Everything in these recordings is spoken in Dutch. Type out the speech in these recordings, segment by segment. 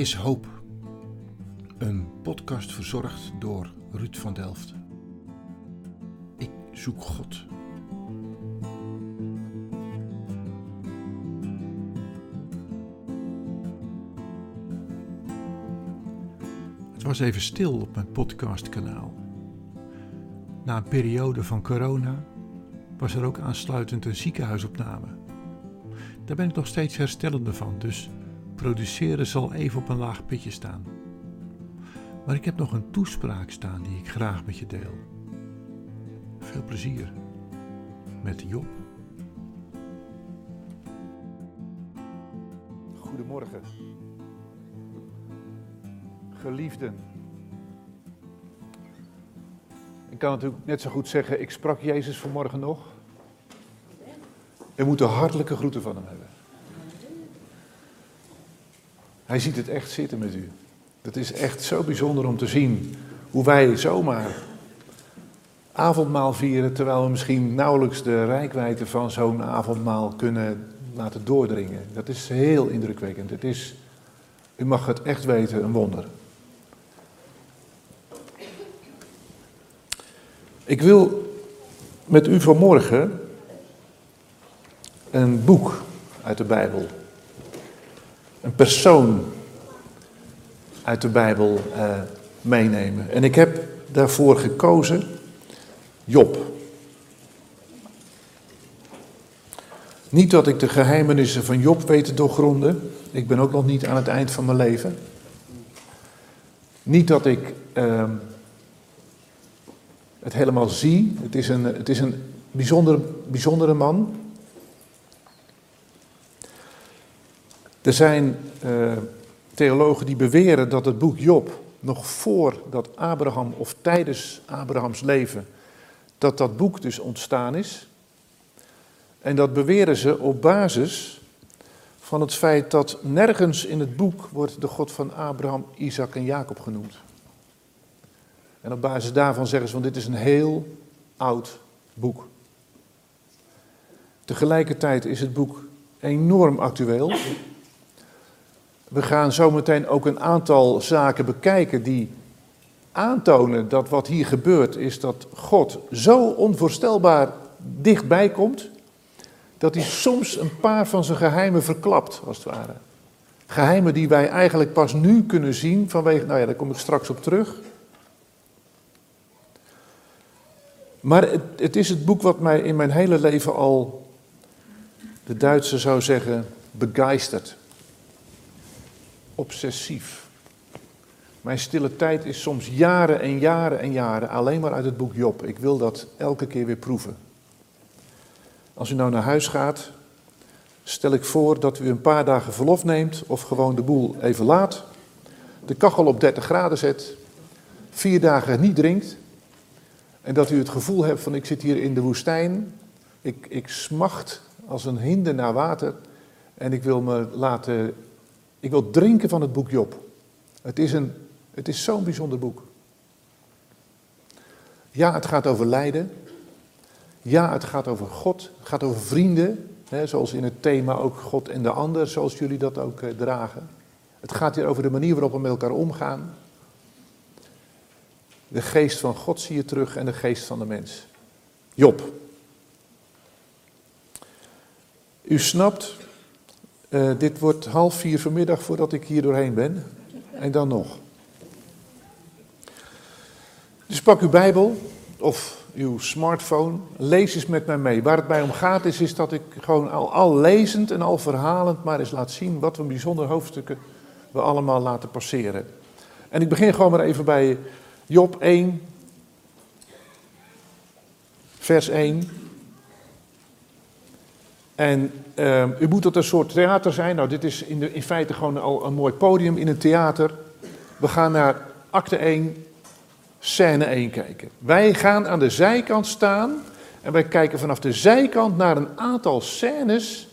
is hoop. Een podcast verzorgd door Ruud van Delft. Ik zoek God. Het was even stil op mijn podcastkanaal. Na een periode van corona was er ook aansluitend een ziekenhuisopname. Daar ben ik nog steeds herstellende van, dus produceren zal even op een laag pitje staan. Maar ik heb nog een toespraak staan die ik graag met je deel. Veel plezier met Job. Goedemorgen. Geliefden. Ik kan natuurlijk net zo goed zeggen, ik sprak Jezus vanmorgen nog. We moeten hartelijke groeten van hem hebben. Hij ziet het echt zitten met u. Het is echt zo bijzonder om te zien hoe wij zomaar avondmaal vieren, terwijl we misschien nauwelijks de rijkwijde van zo'n avondmaal kunnen laten doordringen. Dat is heel indrukwekkend. Het is, u mag het echt weten, een wonder. Ik wil met u vanmorgen een boek uit de Bijbel, een persoon uit de Bijbel uh, meenemen. En ik heb daarvoor gekozen Job. Niet dat ik de geheimenissen van Job weet te doorgronden. Ik ben ook nog niet aan het eind van mijn leven. Niet dat ik uh, het helemaal zie. Het is een, het is een bijzondere, bijzondere man. Er zijn uh, theologen die beweren dat het boek Job nog voordat Abraham of tijdens Abrahams leven, dat dat boek dus ontstaan is. En dat beweren ze op basis van het feit dat nergens in het boek wordt de God van Abraham, Isaac en Jacob genoemd. En op basis daarvan zeggen ze van dit is een heel oud boek. Tegelijkertijd is het boek enorm actueel. We gaan zometeen ook een aantal zaken bekijken die aantonen dat wat hier gebeurt is dat God zo onvoorstelbaar dichtbij komt, dat hij soms een paar van zijn geheimen verklapt, als het ware. Geheimen die wij eigenlijk pas nu kunnen zien vanwege, nou ja, daar kom ik straks op terug. Maar het, het is het boek wat mij in mijn hele leven al, de Duitse zou zeggen, begeistert obsessief. Mijn stille tijd is soms jaren en jaren en jaren alleen maar uit het boek Job. Ik wil dat elke keer weer proeven. Als u nou naar huis gaat, stel ik voor dat u een paar dagen verlof neemt of gewoon de boel even laat. De kachel op 30 graden zet, vier dagen niet drinkt. En dat u het gevoel hebt van ik zit hier in de woestijn, ik, ik smacht als een hinde naar water en ik wil me laten ik wil drinken van het boek Job. Het is, een, het is zo'n bijzonder boek. Ja, het gaat over lijden. Ja, het gaat over God. Het gaat over vrienden. Hè, zoals in het thema ook God en de ander, zoals jullie dat ook eh, dragen. Het gaat hier over de manier waarop we met elkaar omgaan. De geest van God zie je terug en de geest van de mens. Job. U snapt uh, dit wordt half vier vanmiddag voordat ik hier doorheen ben. En dan nog. Dus pak uw Bijbel of uw smartphone. Lees eens met mij mee. Waar het mij om gaat is, is dat ik gewoon al, al lezend en al verhalend maar eens laat zien wat voor bijzondere hoofdstukken we allemaal laten passeren. En ik begin gewoon maar even bij Job 1, vers 1. En uh, u moet dat een soort theater zijn. Nou, dit is in, de, in feite gewoon al een mooi podium in een theater. We gaan naar acte 1, scène 1 kijken. Wij gaan aan de zijkant staan en wij kijken vanaf de zijkant naar een aantal scènes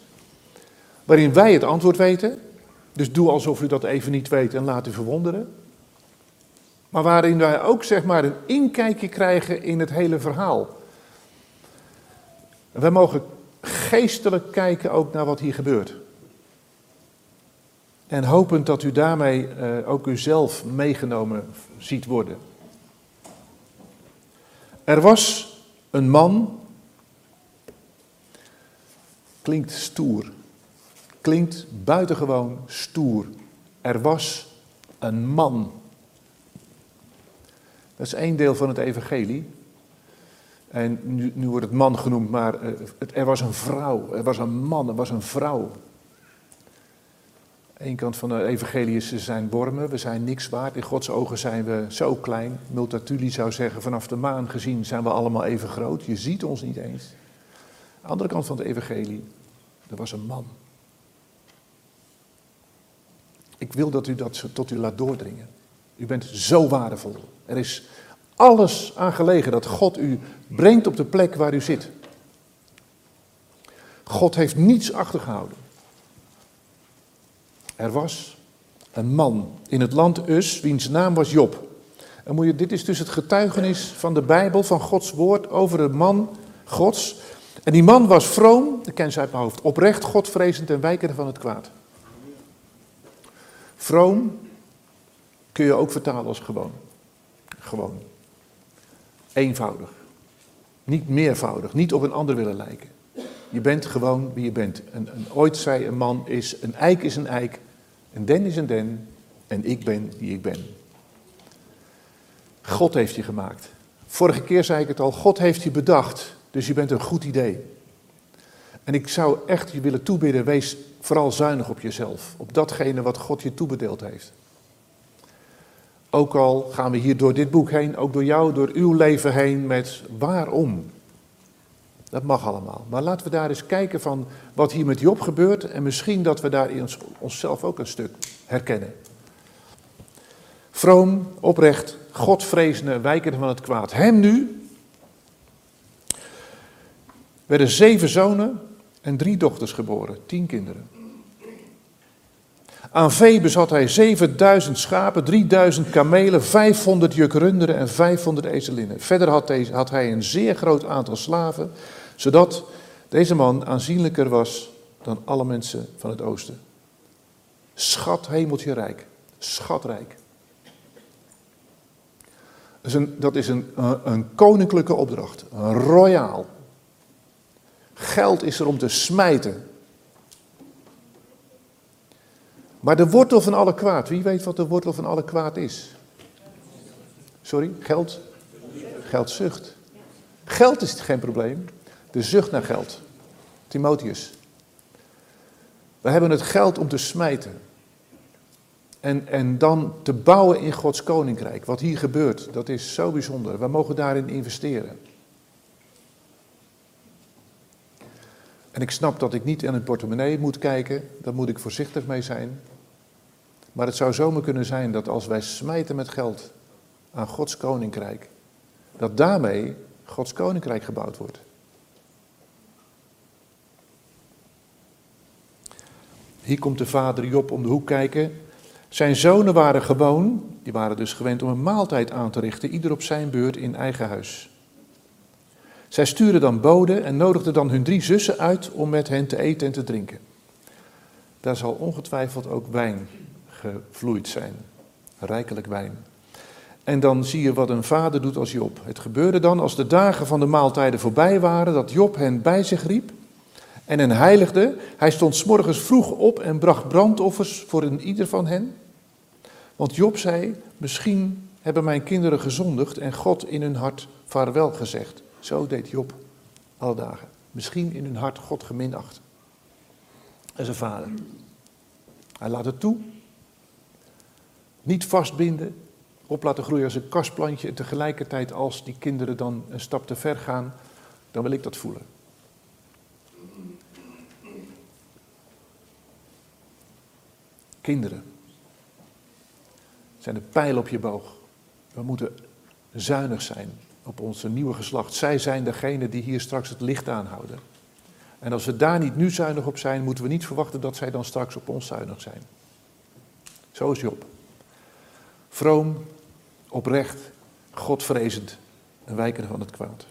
waarin wij het antwoord weten. Dus doe alsof u dat even niet weet en laat u verwonderen. Maar waarin wij ook zeg maar een inkijkje krijgen in het hele verhaal. wij mogen geestelijk kijken ook naar wat hier gebeurt. En hopend dat u daarmee uh, ook uzelf meegenomen ziet worden. Er was een man, klinkt stoer, klinkt buitengewoon stoer. Er was een man. Dat is één deel van het evangelie. En nu, wordt het man genoemd, maar het, er was een vrouw, er was een man, er was een vrouw. Eén kant van de evangelie is, ze zijn wormen, we zijn niks waard. In Gods ogen zijn we zo klein. Multatuli zou zeggen, vanaf de maan gezien zijn we allemaal even groot. Je ziet ons niet eens. De andere kant van de evangelie, er was een man. Ik wil dat u dat tot u laat doordringen. U bent zo waardevol. Er is alles aan gelegen dat God u brengt op de plek waar u zit. God heeft niets achtergehouden. Er was een man in het land Us, wiens naam was Job. En moet je, dit is dus het getuigenis van de Bijbel, van Gods woord over de man Gods. En die man was vroom, de ken ze uit mijn hoofd, oprecht, godvrezend en wijkende van het kwaad. Vroom kun je ook vertalen als gewoon. Gewoon. Eenvoudig. Niet meervoudig, niet op een ander willen lijken. Je bent gewoon wie je bent. En, ooit zei een man, is, een eik is een eik, een den is een den en ik ben wie ik ben. God heeft je gemaakt. Vorige keer zei ik het al, God heeft je bedacht, dus je bent een goed idee. En ik zou echt je willen toebidden, wees vooral zuinig op jezelf, op datgene wat God je toebedeeld heeft. Ook al gaan we hier door dit boek heen, ook door jou, door uw leven heen met waarom. Dat mag allemaal. Maar laten we daar eens kijken van wat hier met Job gebeurt en misschien dat we daar ons, onszelf ook een stuk herkennen. Vroom, oprecht, godvrezende, wijkende van het kwaad. Hem nu werden zeven zonen en drie dochters geboren, tien kinderen. Aan vee bezat hij 7000 schapen, 3000 kamelen, 500 juk runderen en 500 ezelinnen. Verder had, hij, een zeer groot aantal slaven, zodat deze man aanzienlijker was dan alle mensen van het oosten. Schat hemeltje rijk, schatrijk. Dat is een, dat is een, een koninklijke opdracht, een royaal. Geld is er om te smijten. Maar de wortel van alle kwaad, wie weet wat de wortel van alle kwaad is? Sorry, geld? Geldzucht. Geld is geen probleem, de zucht naar geld. Timotheus. We hebben het geld om te smijten. En, en dan te bouwen in Gods koninkrijk. Wat hier gebeurt, dat is zo bijzonder. We mogen daarin investeren. En ik snap dat ik niet in een portemonnee moet kijken, daar moet ik voorzichtig mee zijn. Maar het zou zomaar kunnen zijn dat als wij smijten met geld aan Gods koninkrijk, dat daarmee Gods koninkrijk gebouwd wordt. Hier komt de vader Job om de hoek kijken. Zijn zonen waren gewoon, die waren dus gewend om een maaltijd aan te richten, ieder op zijn beurt in eigen huis. Zij stuurden dan boden en nodigden dan hun drie zussen uit om met hen te eten en te drinken. Daar zal ongetwijfeld ook wijn gevloeid zijn, rijkelijk wijn. En dan zie je wat een vader doet als Job. Het gebeurde dan als de dagen van de maaltijden voorbij waren, dat Job hen bij zich riep en hen heiligde. Hij stond s morgens vroeg op en bracht brandoffers voor een ieder van hen. Want Job zei, misschien hebben mijn kinderen gezondigd en God in hun hart vaarwel gezegd. Zo deed Job alle dagen. Misschien in hun hart God geminacht. En zijn vader. Hij laat het toe. Niet vastbinden. Op laten groeien als een kastplantje. En tegelijkertijd als die kinderen dan een stap te ver gaan, dan wil ik dat voelen. Kinderen zijn de pijl op je boog. We moeten zuinig zijn op onze nieuwe geslacht. Zij zijn degene die hier straks het licht aanhouden. En als we daar niet nu zuinig op zijn, moeten we niet verwachten dat zij dan straks op ons zuinig zijn. Zo is Job. Vroom, oprecht, godvrezend en wijkende van het kwaad.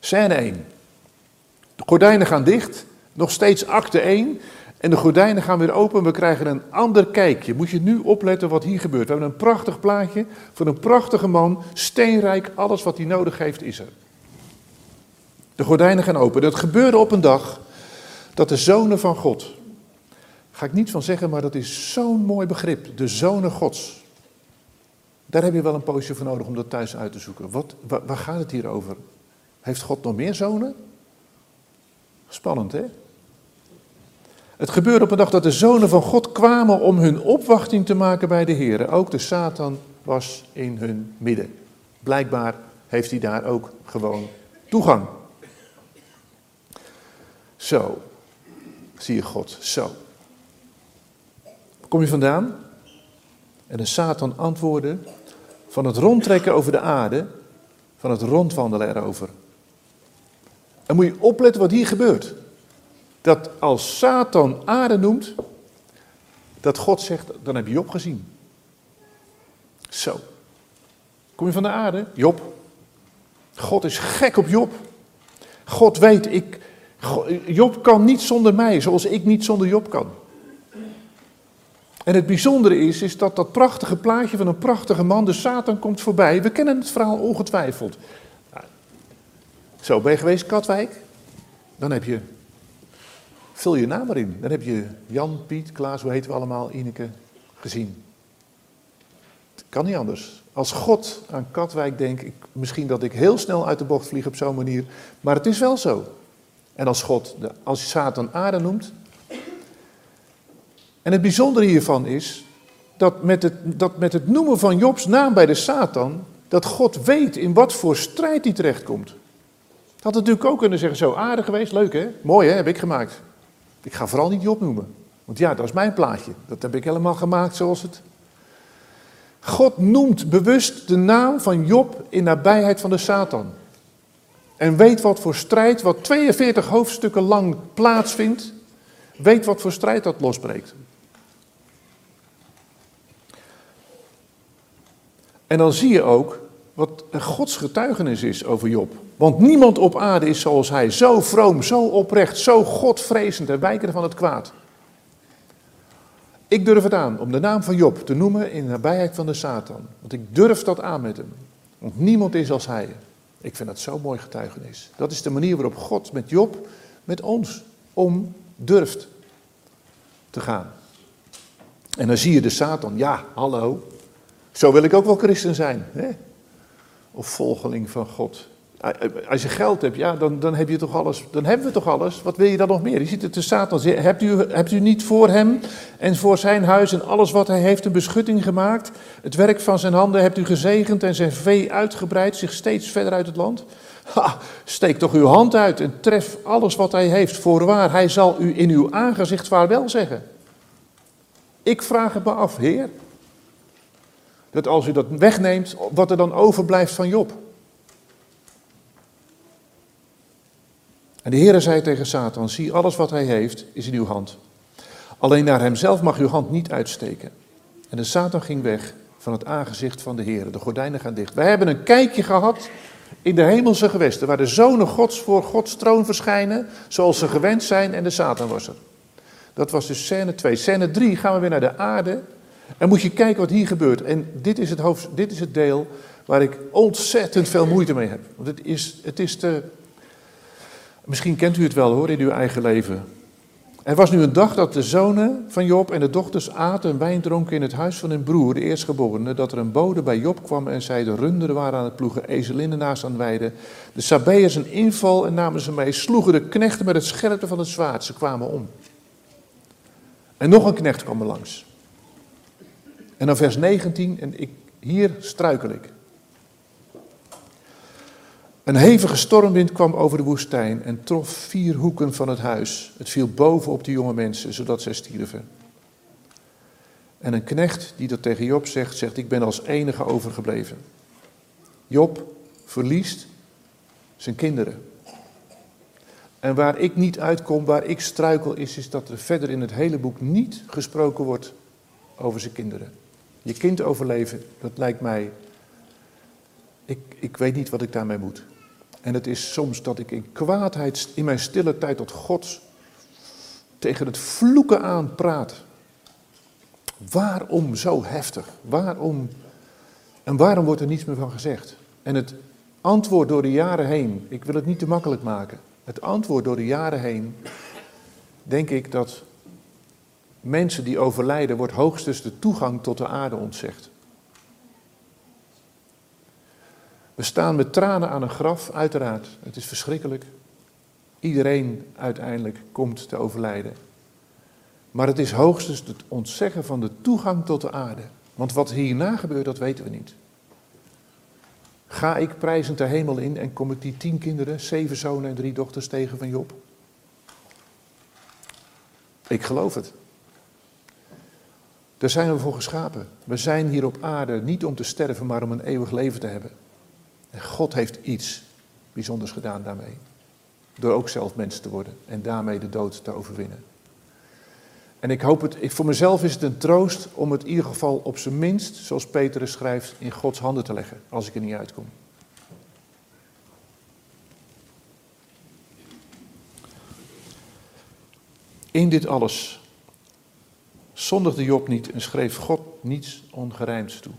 Scène 1. De gordijnen gaan dicht, nog steeds acte 1. En de gordijnen gaan weer open. We krijgen een ander kijkje. Moet je nu opletten wat hier gebeurt. We hebben een prachtig plaatje van een prachtige man. Steenrijk, alles wat hij nodig heeft is er. De gordijnen gaan open. Dat gebeurde op een dag dat de zonen van God. Ga ik niet van zeggen, maar dat is zo'n mooi begrip. De zonen Gods. Daar heb je wel een poosje voor nodig om dat thuis uit te zoeken. Wat, waar, waar gaat het hier over? Heeft God nog meer zonen? Spannend, hè? Het gebeurde op een dag dat de zonen van God kwamen om hun opwachting te maken bij de Heer. Ook de Satan was in hun midden. Blijkbaar heeft hij daar ook gewoon toegang. Zo, zie je God, zo. Kom je vandaan? En de Satan antwoordde, van het rondtrekken over de aarde, van het rondwandelen erover. En moet je opletten wat hier gebeurt. Dat als Satan aarde noemt, dat God zegt, dan heb je Job gezien. Zo. Kom je van de aarde? Job. God is gek op Job. God weet, ik, Job kan niet zonder mij, zoals ik niet zonder Job kan. En het bijzondere is, is dat dat prachtige plaatje van een prachtige man, de Satan, komt voorbij. We kennen het verhaal ongetwijfeld. Zo, ben je geweest, Katwijk? Dan heb je, vul je naam erin. Dan heb je Jan, Piet, Klaas, hoe heten we allemaal, Ineke, gezien. Het kan niet anders. Als God aan Katwijk denkt, ik, misschien dat ik heel snel uit de bocht vlieg op zo'n manier, maar het is wel zo. En als God, de, als Satan aarde noemt. En het bijzondere hiervan is dat met, het, dat met het noemen van Jobs naam bij de Satan, dat God weet in wat voor strijd hij terechtkomt. Had natuurlijk ook kunnen zeggen, zo aardig geweest, leuk hè, mooi hè, heb ik gemaakt. Ik ga vooral niet Job noemen, want ja, dat is mijn plaatje. Dat heb ik helemaal gemaakt zoals het... God noemt bewust de naam van Job in nabijheid van de Satan. En weet wat voor strijd, wat 42 hoofdstukken lang plaatsvindt, weet wat voor strijd dat losbreekt. En dan zie je ook wat Gods getuigenis is over Job. Want niemand op aarde is zoals hij, zo vroom, zo oprecht, zo godvrezend en wijkende van het kwaad. Ik durf het aan om de naam van Job te noemen in de nabijheid van de Satan. Want ik durf dat aan met hem. Want niemand is als hij. Ik vind dat zo'n mooi getuigenis. Dat is de manier waarop God met Job, met ons, om durft te gaan. En dan zie je de Satan, ja, hallo, zo wil ik ook wel christen zijn. Hè? Of volgeling van God. Als je geld hebt, ja, dan, dan heb je toch alles. Dan hebben we toch alles. Wat wil je dan nog meer? Je ziet het de Satan. Hebt u, hebt u niet voor hem en voor zijn huis en alles wat hij heeft een beschutting gemaakt? Het werk van zijn handen hebt u gezegend en zijn vee uitgebreid, zich steeds verder uit het land? Ha, steek toch uw hand uit en tref alles wat hij heeft. Voorwaar, hij zal u in uw aangezicht vaarwel zeggen. Ik vraag het me af, Heer. Dat als u dat wegneemt, wat er dan overblijft van Job. En de Heere zei tegen Satan, zie alles wat hij heeft is in uw hand. Alleen naar hemzelf mag uw hand niet uitsteken. En de Satan ging weg van het aangezicht van de Heer. De gordijnen gaan dicht. Wij hebben een kijkje gehad in de hemelse gewesten, waar de zonen gods voor Gods troon verschijnen, zoals ze gewend zijn en de Satan was er. Dat was dus scène 2. Scène 3 gaan we weer naar de aarde. En moet je kijken wat hier gebeurt. En dit is het, hoofd, dit is het deel waar ik ontzettend veel moeite mee heb. Want het is, het is te, Misschien kent u het wel hoor in uw eigen leven. Er was nu een dag dat de zonen van Job en de dochters aten en wijn dronken in het huis van hun broer, de eerstgeborene, dat er een bode bij Job kwam en zei de runderen waren aan het ploegen, ezelinnen naast aan het weiden. De Sabeërs een inval en namen ze mee, sloegen de knechten met het scherpte van het zwaard, ze kwamen om. En nog een knecht kwam er langs. En dan vers 19, en ik, hier struikel ik. Een hevige stormwind kwam over de woestijn en trof vier hoeken van het huis. Het viel boven op de jonge mensen, zodat zij stierven. En een knecht die dat tegen Job zegt, zegt: Ik ben als enige overgebleven. Job verliest zijn kinderen. En waar ik niet uitkom, waar ik struikel, is, is dat er verder in het hele boek niet gesproken wordt over zijn kinderen. Je kind overleven, dat lijkt mij. Ik, ik weet niet wat ik daarmee moet. En het is soms dat ik in kwaadheid in mijn stille tijd tot God tegen het vloeken aan praat. Waarom zo heftig? Waarom? En waarom wordt er niets meer van gezegd? En het antwoord door de jaren heen, ik wil het niet te makkelijk maken. Het antwoord door de jaren heen, denk ik dat mensen die overlijden, wordt hoogstens de toegang tot de aarde ontzegd. We staan met tranen aan een graf, uiteraard. Het is verschrikkelijk. Iedereen uiteindelijk komt te overlijden. Maar het is hoogstens het ontzeggen van de toegang tot de aarde. Want wat hierna gebeurt, dat weten we niet. Ga ik prijzend de hemel in en kom ik die tien kinderen, zeven zonen en drie dochters tegen van Job? Ik geloof het. Daar zijn we voor geschapen. We zijn hier op aarde niet om te sterven, maar om een eeuwig leven te hebben. En God heeft iets bijzonders gedaan daarmee. Door ook zelf mens te worden en daarmee de dood te overwinnen. En ik hoop het, voor mezelf is het een troost om het in ieder geval op zijn minst, zoals Petrus schrijft, in Gods handen te leggen als ik er niet uitkom. In dit alles zondigde Job niet en schreef God niets ongerijmds toe.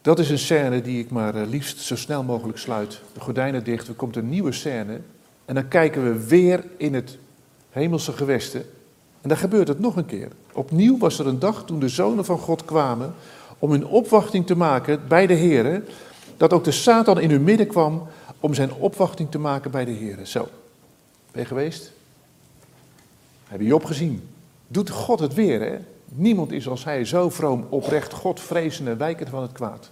Dat is een scène die ik maar eh, liefst zo snel mogelijk sluit. De gordijnen dicht, er komt een nieuwe scène. En dan kijken we weer in het hemelse gewesten. En dan gebeurt het nog een keer. Opnieuw was er een dag toen de zonen van God kwamen om hun opwachting te maken bij de Heer. Dat ook de Satan in hun midden kwam om zijn opwachting te maken bij de Heer. Zo, ben je geweest? Heb je opgezien? Doet God het weer, hè? Niemand is als hij zo vroom, oprecht, God wijken van het kwaad.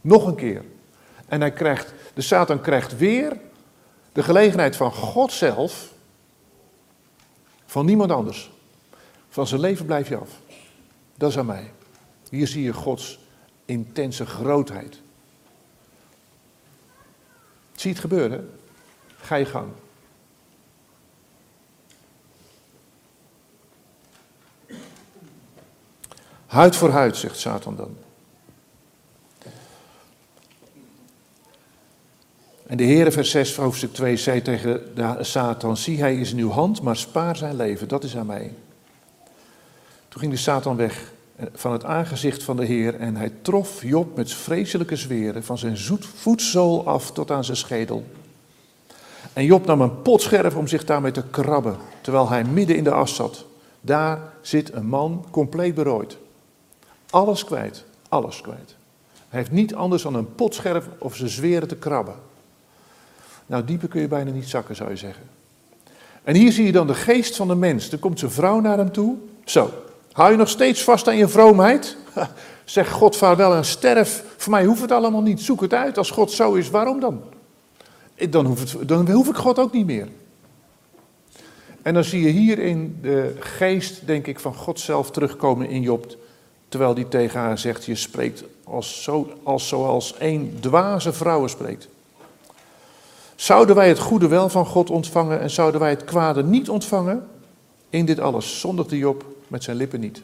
Nog een keer. En hij krijgt, de Satan krijgt weer de gelegenheid van God zelf, van niemand anders. Van zijn leven blijf je af. Dat is aan mij. Hier zie je Gods intense grootheid. Zie het gebeuren? Ga je gang. Huid voor huid, zegt Satan dan. En de Heere, vers 6, hoofdstuk 2, zei tegen Satan, zie hij is in uw hand, maar spaar zijn leven, dat is aan mij. Toen ging de Satan weg van het aangezicht van de Heer en hij trof Job met vreselijke zweren van zijn zoet voetzool af tot aan zijn schedel. En Job nam een potscherf om zich daarmee te krabben, terwijl hij midden in de as zat. Daar zit een man compleet berooid. Alles kwijt, alles kwijt. Hij heeft niet anders dan een potscherf of zijn zweren te krabben. Nou, dieper kun je bijna niet zakken, zou je zeggen. En hier zie je dan de geest van de mens. Er komt zijn vrouw naar hem toe. Zo, hou je nog steeds vast aan je vroomheid? Zeg God vaarwel en sterf. Voor mij hoeft het allemaal niet. Zoek het uit. Als God zo is, waarom dan? Dan hoef, dan hoef ik God ook niet meer. En dan zie je hier in de geest, denk ik, van God zelf terugkomen in Job. Terwijl die tegen haar zegt, je spreekt als, zo, als zoals een dwaze vrouw spreekt. Zouden wij het goede wel van God ontvangen en zouden wij het kwade niet ontvangen? In dit alles zondigde Job met zijn lippen niet.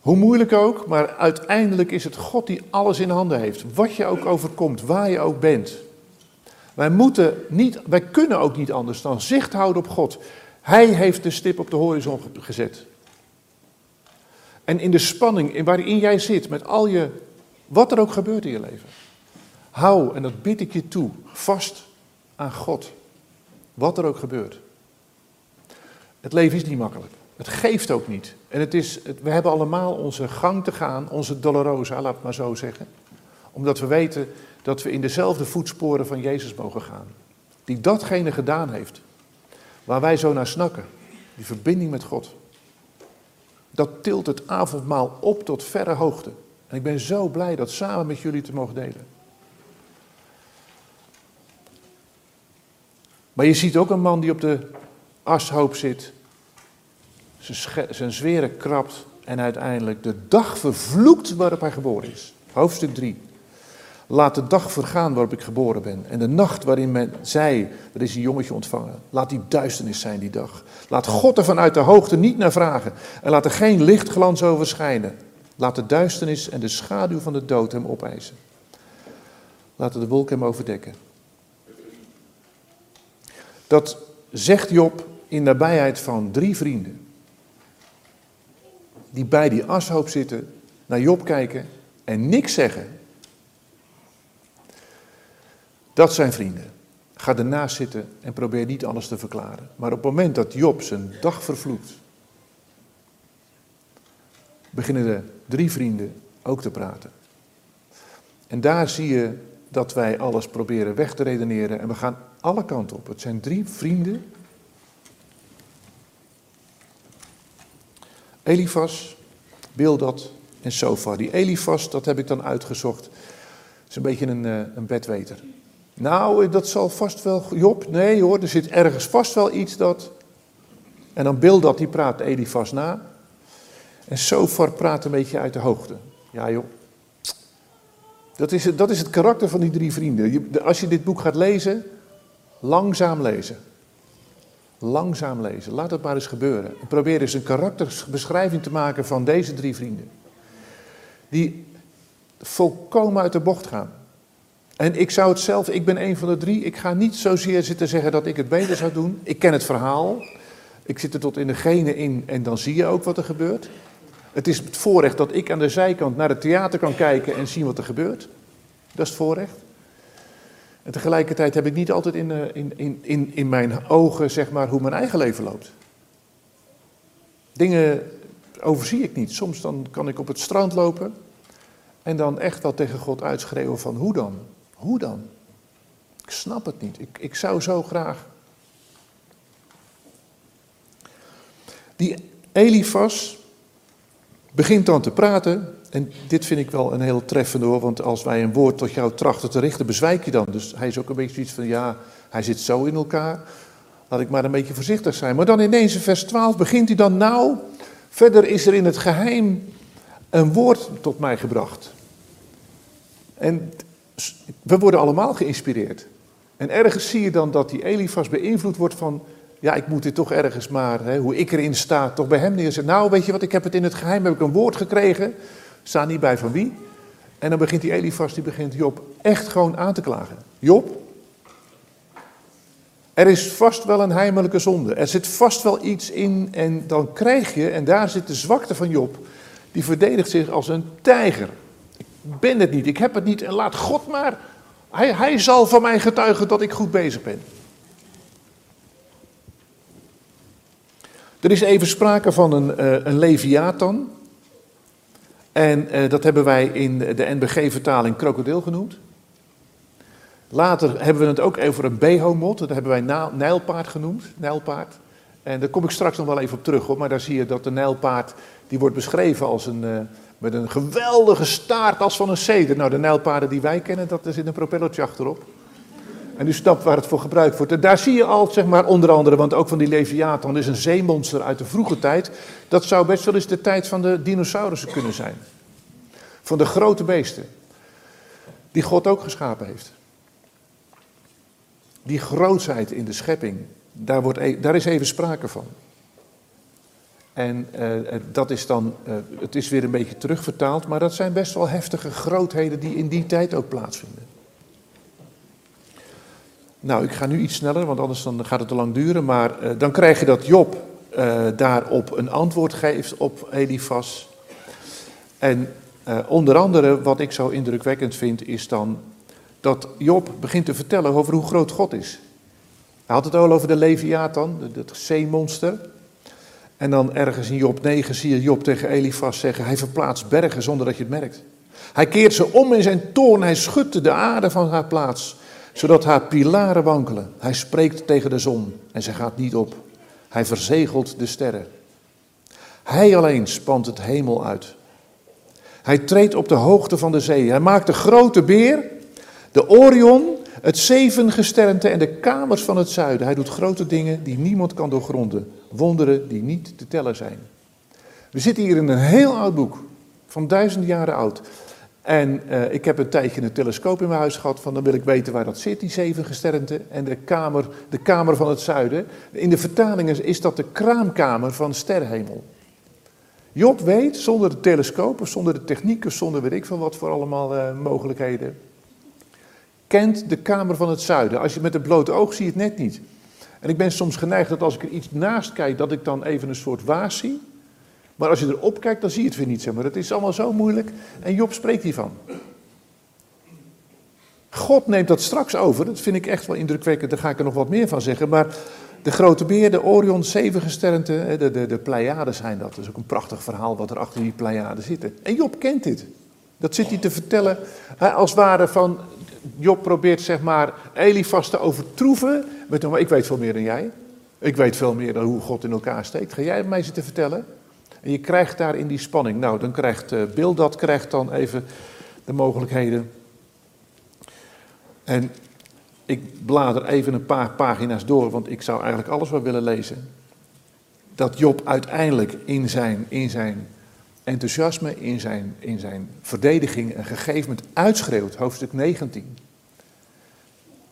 Hoe moeilijk ook, maar uiteindelijk is het God die alles in handen heeft. Wat je ook overkomt, waar je ook bent. Wij, moeten niet, wij kunnen ook niet anders dan zicht houden op God. Hij heeft de stip op de horizon gezet. En in de spanning waarin jij zit, met al je, wat er ook gebeurt in je leven. Hou, en dat bid ik je toe, vast aan God. Wat er ook gebeurt. Het leven is niet makkelijk. Het geeft ook niet. En het is, we hebben allemaal onze gang te gaan, onze dolorosa, laat het maar zo zeggen. Omdat we weten dat we in dezelfde voetsporen van Jezus mogen gaan. Die datgene gedaan heeft. Waar wij zo naar snakken. Die verbinding met God. Dat tilt het avondmaal op tot verre hoogte. En ik ben zo blij dat samen met jullie te mogen delen. Maar je ziet ook een man die op de ashoop zit, zijn zweren krabt en uiteindelijk de dag vervloekt waarop hij geboren is. Hoofdstuk 3. Laat de dag vergaan waarop ik geboren ben. En de nacht waarin men zei, er is een jongetje ontvangen. Laat die duisternis zijn die dag. Laat God er vanuit de hoogte niet naar vragen. En laat er geen lichtglans over schijnen. Laat de duisternis en de schaduw van de dood hem opeisen. Laat de wolken hem overdekken. Dat zegt Job in nabijheid van drie vrienden. Die bij die ashoop zitten, naar Job kijken en niks zeggen. Dat zijn vrienden. Ga ernaast zitten en probeer niet alles te verklaren. Maar op het moment dat Job zijn dag vervloekt, beginnen de drie vrienden ook te praten. En daar zie je dat wij alles proberen weg te redeneren en we gaan alle kanten op. Het zijn drie vrienden. Elifas, Bildad en Sofa. Die Elifas, dat heb ik dan uitgezocht, is een beetje een, eh, een bedweter. Nou, dat zal vast wel. Job, nee hoor, er zit ergens vast wel iets dat. En dan Bildad, die praat Elifas na. En Sofar praat een beetje uit de hoogte. Ja joh. Dat is, het, dat is het karakter van die drie vrienden. als je dit boek gaat lezen, langzaam lezen. Langzaam lezen. Laat het maar eens gebeuren. probeer eens een karakterbeschrijving te maken van deze drie vrienden. Die volkomen uit de bocht gaan. En ik zou het zelf, ik ben een van de drie, ik ga niet zozeer zitten zeggen dat ik het beter zou doen. Ik ken het verhaal. Ik zit er tot in de genen in en dan zie je ook wat er gebeurt. Het is het voorrecht dat ik aan de zijkant naar het theater kan kijken en zien wat er gebeurt. Dat is het voorrecht. En tegelijkertijd heb ik niet altijd in, in, in, in, in mijn ogen zeg maar, hoe mijn eigen leven loopt. Dingen overzie ik niet. Soms dan kan ik op het strand lopen en dan echt wel tegen God uitschreeuwen van hoe dan? Hoe dan? Ik snap het niet. Ik, ik zou zo graag. Die Elifas, begint dan te praten. En dit vind ik wel een heel treffende hoor, want als wij een woord tot jou trachten te richten, bezwijk je dan. Dus hij is ook een beetje zoiets van, ja, hij zit zo in elkaar, laat ik maar een beetje voorzichtig zijn. Maar dan ineens in vers 12 begint hij dan, nou, verder is er in het geheim een woord tot mij gebracht. En we worden allemaal geïnspireerd. En ergens zie je dan dat die Elifas beïnvloed wordt van, ja, ik moet dit toch ergens maar, hè, hoe ik erin sta, toch bij hem neerzetten. Nou, weet je wat, ik heb het in het geheim, heb ik een woord gekregen, sta niet bij van wie. En dan begint die Elifas, die begint Job echt gewoon aan te klagen. Job, er is vast wel een heimelijke zonde. Er zit vast wel iets in en dan krijg je, en daar zit de zwakte van Job, die verdedigt zich als een tijger. Ben het niet, ik heb het niet en laat God maar. Hij, hij zal van mij getuigen dat ik goed bezig ben. Er is even sprake van een, uh, een Leviathan. En uh, dat hebben wij in de NBG-vertaling krokodil genoemd. Later hebben we het ook over een behomot. Dat hebben wij nijlpaard genoemd. Nijlpaard. En daar kom ik straks nog wel even op terug, hoor. maar daar zie je dat de nijlpaard, die wordt beschreven als een, uh, met een geweldige staart als van een ceder. Nou, de nijlpaarden die wij kennen, dat er zit een propellertje achterop. En u snapt waar het voor gebruikt wordt. En daar zie je al, zeg maar, onder andere, want ook van die Leviathan is een zeemonster uit de vroege tijd. Dat zou best wel eens de tijd van de dinosaurussen kunnen zijn. Van de grote beesten. Die God ook geschapen heeft. Die grootheid in de schepping, daar, wordt, e- daar is even sprake van. En uh, dat is dan, uh, het is weer een beetje terugvertaald, maar dat zijn best wel heftige grootheden die in die tijd ook plaatsvinden. Nou, ik ga nu iets sneller, want anders dan gaat het te lang duren. Maar dan krijg je dat Job daarop een antwoord geeft op Elifas. En onder andere, wat ik zo indrukwekkend vind, is dan dat Job begint te vertellen over hoe groot God is. Hij had het al over de Leviathan, het zeemonster. En dan ergens in Job 9 zie je Job tegen Elifas zeggen, hij verplaatst bergen zonder dat je het merkt. Hij keert ze om in zijn toorn, hij schudt de aarde van haar plaats zodat haar pilaren wankelen. Hij spreekt tegen de zon en ze gaat niet op. Hij verzegelt de sterren. Hij alleen spant het hemel uit. Hij treedt op de hoogte van de zee. Hij maakt de grote beer, de Orion, het zevengesternte en de kamers van het zuiden. Hij doet grote dingen die niemand kan doorgronden. Wonderen die niet te tellen zijn. We zitten hier in een heel oud boek, van duizend jaren oud. En uh, ik heb een tijdje een telescoop in mijn huis gehad, van dan wil ik weten waar dat zit, die zeven gesternte. En de kamer, de kamer van het zuiden. In de vertalingen is dat de kraamkamer van sterrenhemel. Job weet, zonder de telescopen, zonder de technieken, zonder weet ik veel wat voor allemaal uh, mogelijkheden, kent de kamer van het zuiden. Als je met het blote oog zie je het net niet. En ik ben soms geneigd dat als ik er iets naast kijk, dat ik dan even een soort waas zie. Maar als je erop kijkt, dan zie je het weer niet. Zeg maar. Het is allemaal zo moeilijk. En Job spreekt hiervan. God neemt dat straks over. Dat vind ik echt wel indrukwekkend. Daar ga ik er nog wat meer van zeggen. Maar de grote beer, de Orion, zeven gesternte, de, de, de Pleiades zijn dat. Dat is ook een prachtig verhaal wat er achter die Pleiades zitten. En Job kent dit. Dat zit hij te vertellen als ware van, Job probeert zeg maar Elifas te overtroeven. Met, ik weet veel meer dan jij. Ik weet veel meer dan hoe God in elkaar steekt. Ga jij mij zitten vertellen? En je krijgt daar in die spanning. Nou, dan krijgt uh, Bildad krijgt dan even de mogelijkheden. En ik blader even een paar pagina's door, want ik zou eigenlijk alles wel willen lezen. Dat Job uiteindelijk in zijn, in zijn enthousiasme, in zijn, in zijn verdediging een gegeven moment uitschreeuwt, hoofdstuk 19.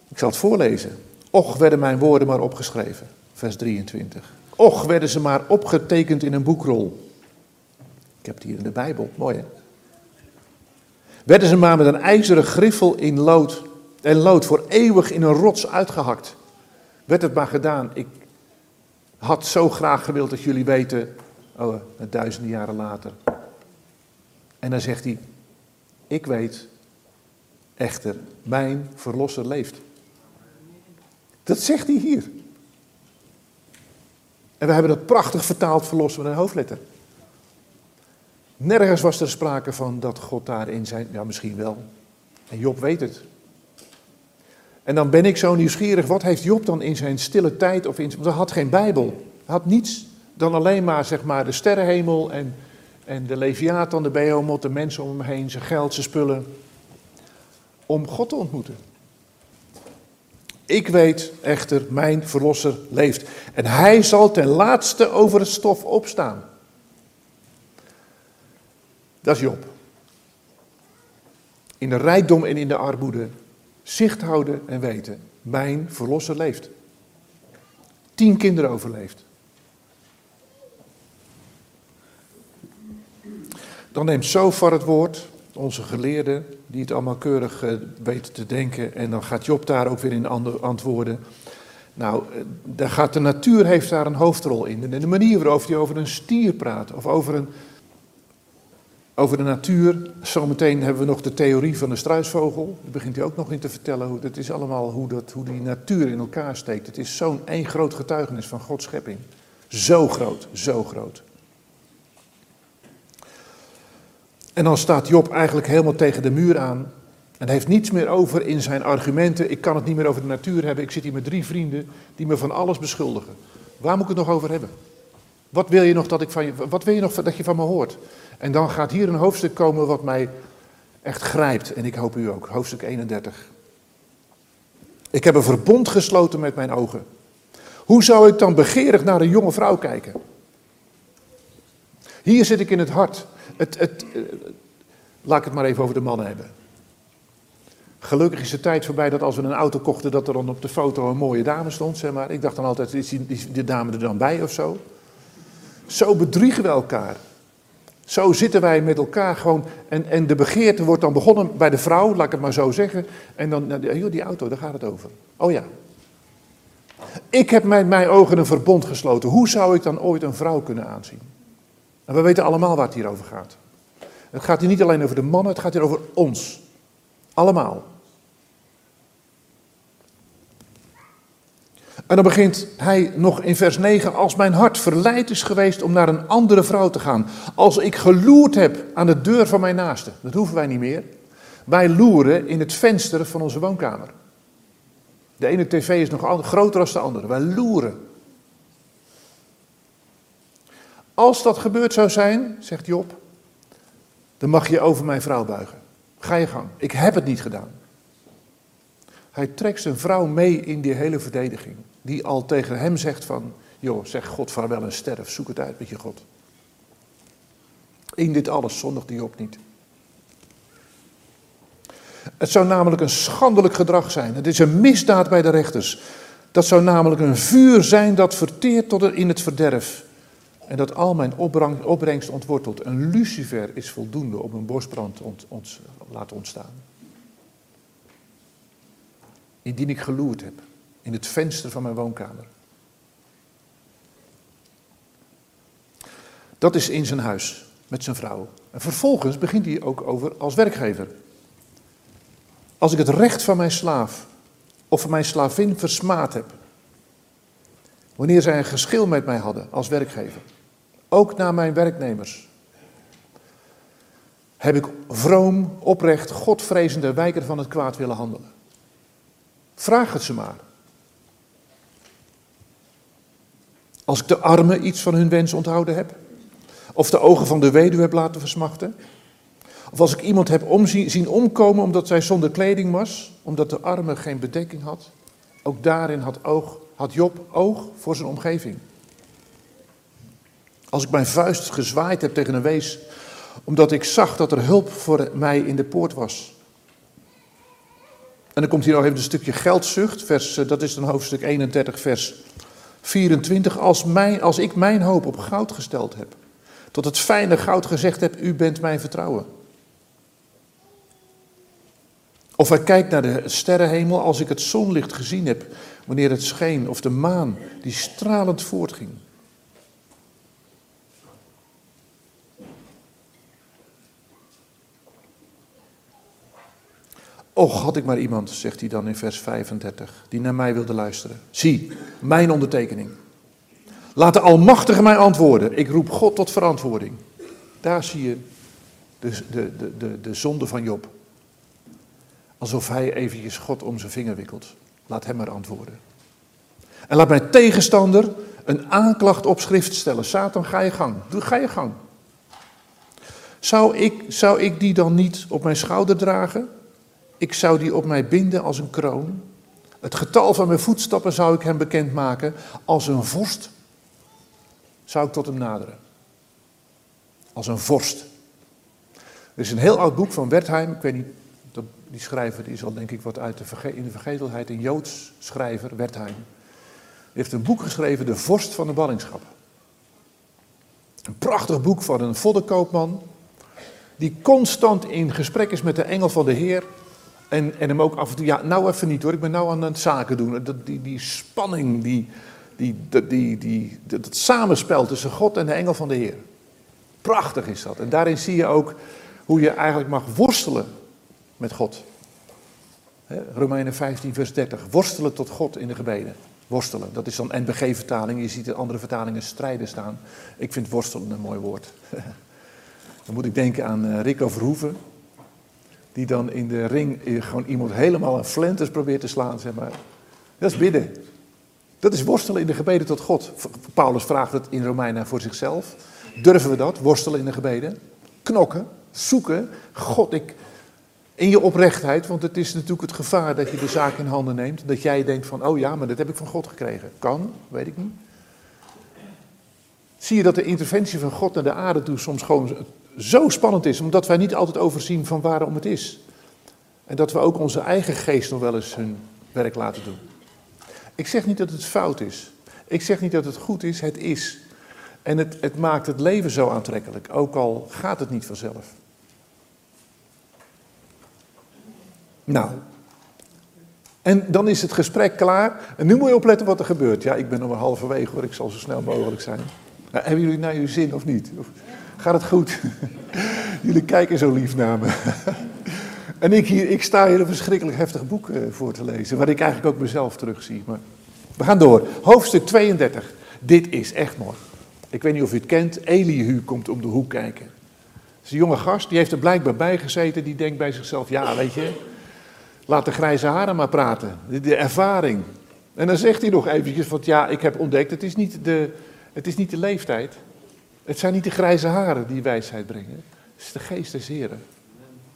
Ik zal het voorlezen. Och werden mijn woorden maar opgeschreven, vers 23. Och werden ze maar opgetekend in een boekrol. Ik heb het hier in de Bijbel, mooi hè. Werden ze maar met een ijzeren griffel in lood en lood voor eeuwig in een rots uitgehakt. Werd het maar gedaan. Ik had zo graag gewild dat jullie weten, oh, duizenden jaren later. En dan zegt hij, ik weet echter, mijn verlosser leeft. Dat zegt hij hier. En we hebben dat prachtig vertaald verlossen met een hoofdletter. Nergens was er sprake van dat God daarin zijn. Ja, misschien wel. En Job weet het. En dan ben ik zo nieuwsgierig, wat heeft Job dan in zijn stille tijd of in. Want hij had geen Bijbel. Hij had niets dan alleen maar, zeg maar de sterrenhemel en, en de Leviathan, de Behemoth, de mensen om hem heen, zijn geld, zijn spullen. Om God te ontmoeten. Ik weet echter, mijn verlosser leeft. En hij zal ten laatste over het stof opstaan. Dat is Job. In de rijkdom en in de armoede zicht houden en weten, mijn verlosser leeft. Tien kinderen overleefd. Dan neemt Sofar het woord, onze geleerde, die het allemaal keurig uh, weten te denken. En dan gaat Job daar ook weer in antwoorden. Nou, eh, daar gaat de natuur heeft daar een hoofdrol in. En de manier waarop hij over een stier praat, of over een over de natuur, zometeen hebben we nog de theorie van de struisvogel. Daar begint hij ook nog in te vertellen. Hoe, dat is allemaal hoe, dat, hoe die natuur in elkaar steekt. Het is zo'n één groot getuigenis van Gods schepping. Zo groot, zo groot. En dan staat Job eigenlijk helemaal tegen de muur aan. En heeft niets meer over in zijn argumenten. Ik kan het niet meer over de natuur hebben. Ik zit hier met drie vrienden die me van alles beschuldigen. Waar moet ik het nog over hebben? Wat wil je nog dat ik van je, wat wil je nog dat je van me hoort? En dan gaat hier een hoofdstuk komen wat mij echt grijpt. En ik hoop u ook. Hoofdstuk 31. Ik heb een verbond gesloten met mijn ogen. Hoe zou ik dan begeerig naar een jonge vrouw kijken? Hier zit ik in het hart. Het, het, eh, laat ik het maar even over de mannen hebben. Gelukkig is de tijd voorbij dat als we een auto kochten, dat er dan op de foto een mooie dame stond. Zeg maar. Ik dacht dan altijd, is die, die dame er dan bij of zo? Zo bedriegen we elkaar. Zo zitten wij met elkaar gewoon. En, en de begeerte wordt dan begonnen bij de vrouw, laat ik het maar zo zeggen. En dan, nou, die auto, daar gaat het over. Oh ja. Ik heb met mijn ogen een verbond gesloten. Hoe zou ik dan ooit een vrouw kunnen aanzien? En we weten allemaal waar het hier over gaat. Het gaat hier niet alleen over de mannen, het gaat hier over ons. Allemaal. En dan begint hij nog in vers 9, als mijn hart verleid is geweest om naar een andere vrouw te gaan, als ik geloerd heb aan de deur van mijn naaste, dat hoeven wij niet meer. Wij loeren in het venster van onze woonkamer. De ene tv is nog groter dan de andere. Wij loeren. Als dat gebeurd zou zijn, zegt Job, dan mag je over mijn vrouw buigen. Ga je gang. Ik heb het niet gedaan. Hij trekt zijn vrouw mee in die hele verdediging die al tegen hem zegt van, joh, zeg God vaarwel en sterf, zoek het uit met je God. In dit alles zondigt hij op niet. Het zou namelijk een schandelijk gedrag zijn. Het is een misdaad bij de rechters. Dat zou namelijk een vuur zijn dat verteert tot in het verderf. En dat al mijn opbrengst ontwortelt. Een lucifer is voldoende om een bosbrand te laten ontstaan. Indien ik geloerd heb in het venster van mijn woonkamer. Dat is in zijn huis met zijn vrouw. En vervolgens begint hij ook over als werkgever. Als ik het recht van mijn slaaf of van mijn slavin versmaad heb. Wanneer zij een geschil met mij hadden als werkgever ook naar mijn werknemers, heb ik vroom, oprecht, godvrezende wijker van het kwaad willen handelen. Vraag het ze maar. Als ik de armen iets van hun wens onthouden heb, of de ogen van de weduwe heb laten versmachten, of als ik iemand heb zien omkomen omdat zij zonder kleding was, omdat de arme geen bedekking had, ook daarin had, oog, had Job oog voor zijn omgeving. Als ik mijn vuist gezwaaid heb tegen een wees, omdat ik zag dat er hulp voor mij in de poort was. En dan komt hier nog even een stukje geldzucht, vers, eh, dat is dan hoofdstuk 31, vers 24. Als, mij, als ik mijn hoop op goud gesteld heb, tot het fijne goud gezegd heb, u bent mijn vertrouwen. Of hij kijkt naar de sterrenhemel als ik het zonlicht gezien heb, wanneer het scheen, of de maan die stralend voortging. Och, had ik maar iemand, zegt hij dan in vers 35, die naar mij wilde luisteren. Zie, mijn ondertekening. Laat de Almachtige mij antwoorden. Ik roep God tot verantwoording. Daar zie je de, de, de, de, de zonde van Job. Alsof hij eventjes God om zijn vinger wikkelt. Laat hem maar antwoorden. En laat mijn tegenstander een aanklacht op schrift stellen. Satan, ga je gang. Doe, ga je gang. Zou ik, zou ik die dan niet op mijn schouder dragen? Ik zou die op mij binden als een kroon. Het getal van mijn voetstappen zou ik hem bekendmaken. Als een vorst zou ik tot hem naderen. Als een vorst. Er is een heel oud boek van Wertheim. Ik weet niet, die schrijver is al denk ik wat uit de in de vergetelheid. Een Joods schrijver, Wertheim. Heeft een boek geschreven, De Vorst van de Ballingschap. Een prachtig boek van een voddenkoopman. Die constant in gesprek is met de engel van de Heer. En, en hem ook af en toe, ja, nou even niet hoor, ik ben nou aan het zaken doen. Dat, die, die spanning, die, die, die, die, dat samenspel tussen God en de engel van de Heer. Prachtig is dat. En daarin zie je ook hoe je eigenlijk mag worstelen met God. Romeinen 15, vers 30. Worstelen tot God in de gebeden. Worstelen, dat is dan NBG-vertaling. Je ziet in andere vertalingen strijden staan. Ik vind worstelen een mooi woord. Dan moet ik denken aan eh, Rico Verhoeven die dan in de ring eh, gewoon iemand helemaal een flenters probeert te slaan, zeg maar. Dat is bidden. Dat is worstelen in de gebeden tot God. Paulus vraagt het in Romeinen voor zichzelf. Durven we dat? Worstelen in de gebeden? Knokken, zoeken. God, ik, in je oprechtheid, want het is natuurlijk het gevaar dat je de zaak in handen neemt. Dat jij denkt van, oh ja, maar dat heb ik van God gekregen. Kan, weet ik niet. Zie je dat de interventie van God naar de aarde toe soms gewoon zo spannend is, omdat wij niet altijd overzien van waarom het is. En dat we ook onze eigen geest nog wel eens hun werk laten doen. Ik zeg niet dat het fout is. Ik zeg niet dat het goed is, het is. En het, het maakt het leven zo aantrekkelijk, ook al gaat het niet vanzelf. Nou, en dan is het gesprek klaar. En nu moet je opletten wat er gebeurt. Ja, ik ben nog maar halverwege hoor, ik zal zo snel mogelijk zijn. Nou, hebben jullie naar uw zin of niet? Gaat het goed? Jullie kijken zo lief naar me. En ik, hier, ik sta hier een verschrikkelijk heftig boek eh, voor te lezen, waar ik eigenlijk ook mezelf terugzie. Maar we gaan door. Hoofdstuk 32. Dit is echt mooi. Ik weet niet of u het kent. Elihu komt om de hoek kijken. Het is een jonge gast, die heeft er blijkbaar bij gezeten. Die denkt bij zichzelf, ja weet je, laat de grijze haren maar praten. De, ervaring. En dan zegt hij nog eventjes, van ja, ik heb ontdekt, het is niet de, het is niet de leeftijd. Het zijn niet de grijze haren die wijsheid brengen. Het is de geest des heren.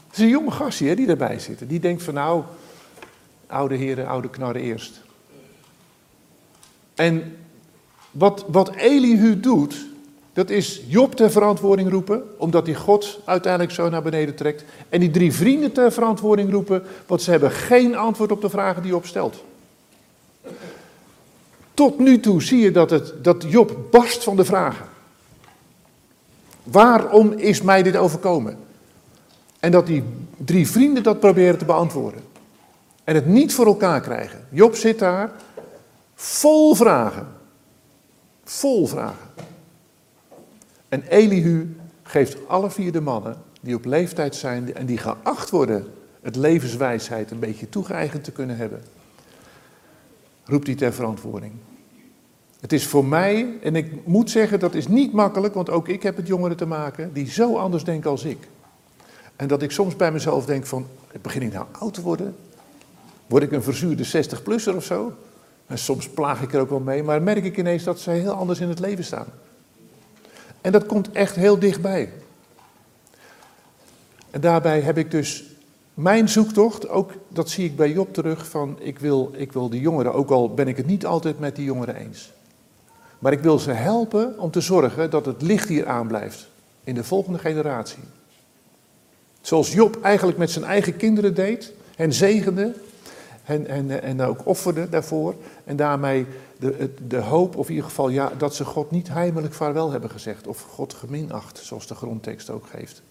Het is een jonge gastje die erbij zit. Die denkt van nou, oude heren, oude knarren eerst. En wat, wat Elihu doet, dat is Job ter verantwoording roepen, omdat hij God uiteindelijk zo naar beneden trekt. En die drie vrienden ter verantwoording roepen, want ze hebben geen antwoord op de vragen die Job stelt. Tot nu toe zie je dat, het, dat Job barst van de vragen. Waarom is mij dit overkomen? En dat die drie vrienden dat proberen te beantwoorden. En het niet voor elkaar krijgen. Job zit daar vol vragen. Vol vragen. En Elihu geeft alle vier de mannen die op leeftijd zijn en die geacht worden het levenswijsheid een beetje toegeëigend te kunnen hebben, roept hij ter verantwoording. Het is voor mij, en ik moet zeggen dat is niet makkelijk, want ook ik heb het jongeren te maken die zo anders denken als ik. En dat ik soms bij mezelf denk van, begin ik nou oud te worden? Word ik een verzuurde 60-plusser of zo? En soms plaag ik er ook wel mee, maar merk ik ineens dat ze heel anders in het leven staan. En dat komt echt heel dichtbij. En daarbij heb ik dus mijn zoektocht, ook dat zie ik bij Job terug, van ik wil, ik wil die jongeren, ook al ben ik het niet altijd met die jongeren eens. Maar ik wil ze helpen om te zorgen dat het licht hier aanblijft in de volgende generatie. Zoals Job eigenlijk met zijn eigen kinderen deed en zegende en, en, en ook offerde daarvoor. En daarmee de, de hoop, of in ieder geval ja, dat ze God niet heimelijk vaarwel hebben gezegd. Of God geminacht, zoals de grondtekst ook geeft.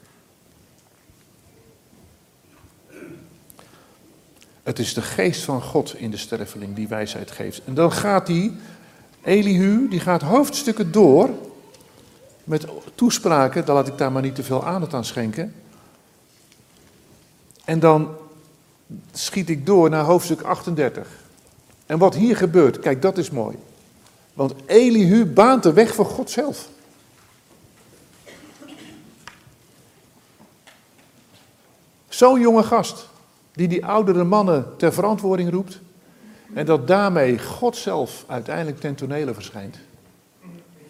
Het is de geest van God in de sterveling die wijsheid geeft. En dan gaat hij, Elihu, die gaat hoofdstukken door met toespraken, dan laat ik daar maar niet te veel aandacht aan schenken. En dan schiet ik door naar hoofdstuk 38. En wat hier gebeurt, kijk, dat is mooi. Want Elihu baant de weg voor God zelf. Zo'n jonge gast, die die oudere mannen ter verantwoording roept. En dat daarmee God zelf uiteindelijk ten tonele verschijnt.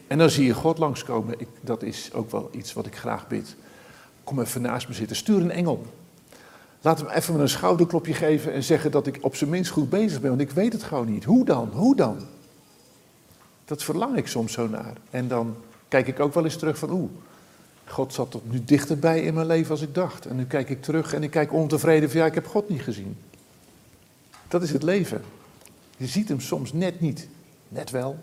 En dan zie je God langskomen. Ik, dat is ook wel iets wat ik graag bid. Kom even naast me zitten. Stuur een engel. Laat hem even een schouderklopje geven en zeggen dat ik op zijn minst goed bezig ben. Want ik weet het gewoon niet. Hoe dan? Hoe dan? Dat verlang ik soms zo naar. En dan kijk ik ook wel eens terug van oeh. God zat tot nu dichterbij in mijn leven als ik dacht. En nu kijk ik terug en ik kijk ontevreden van ja, ik heb God niet gezien. Dat is het leven. Je ziet hem soms net niet. Net wel.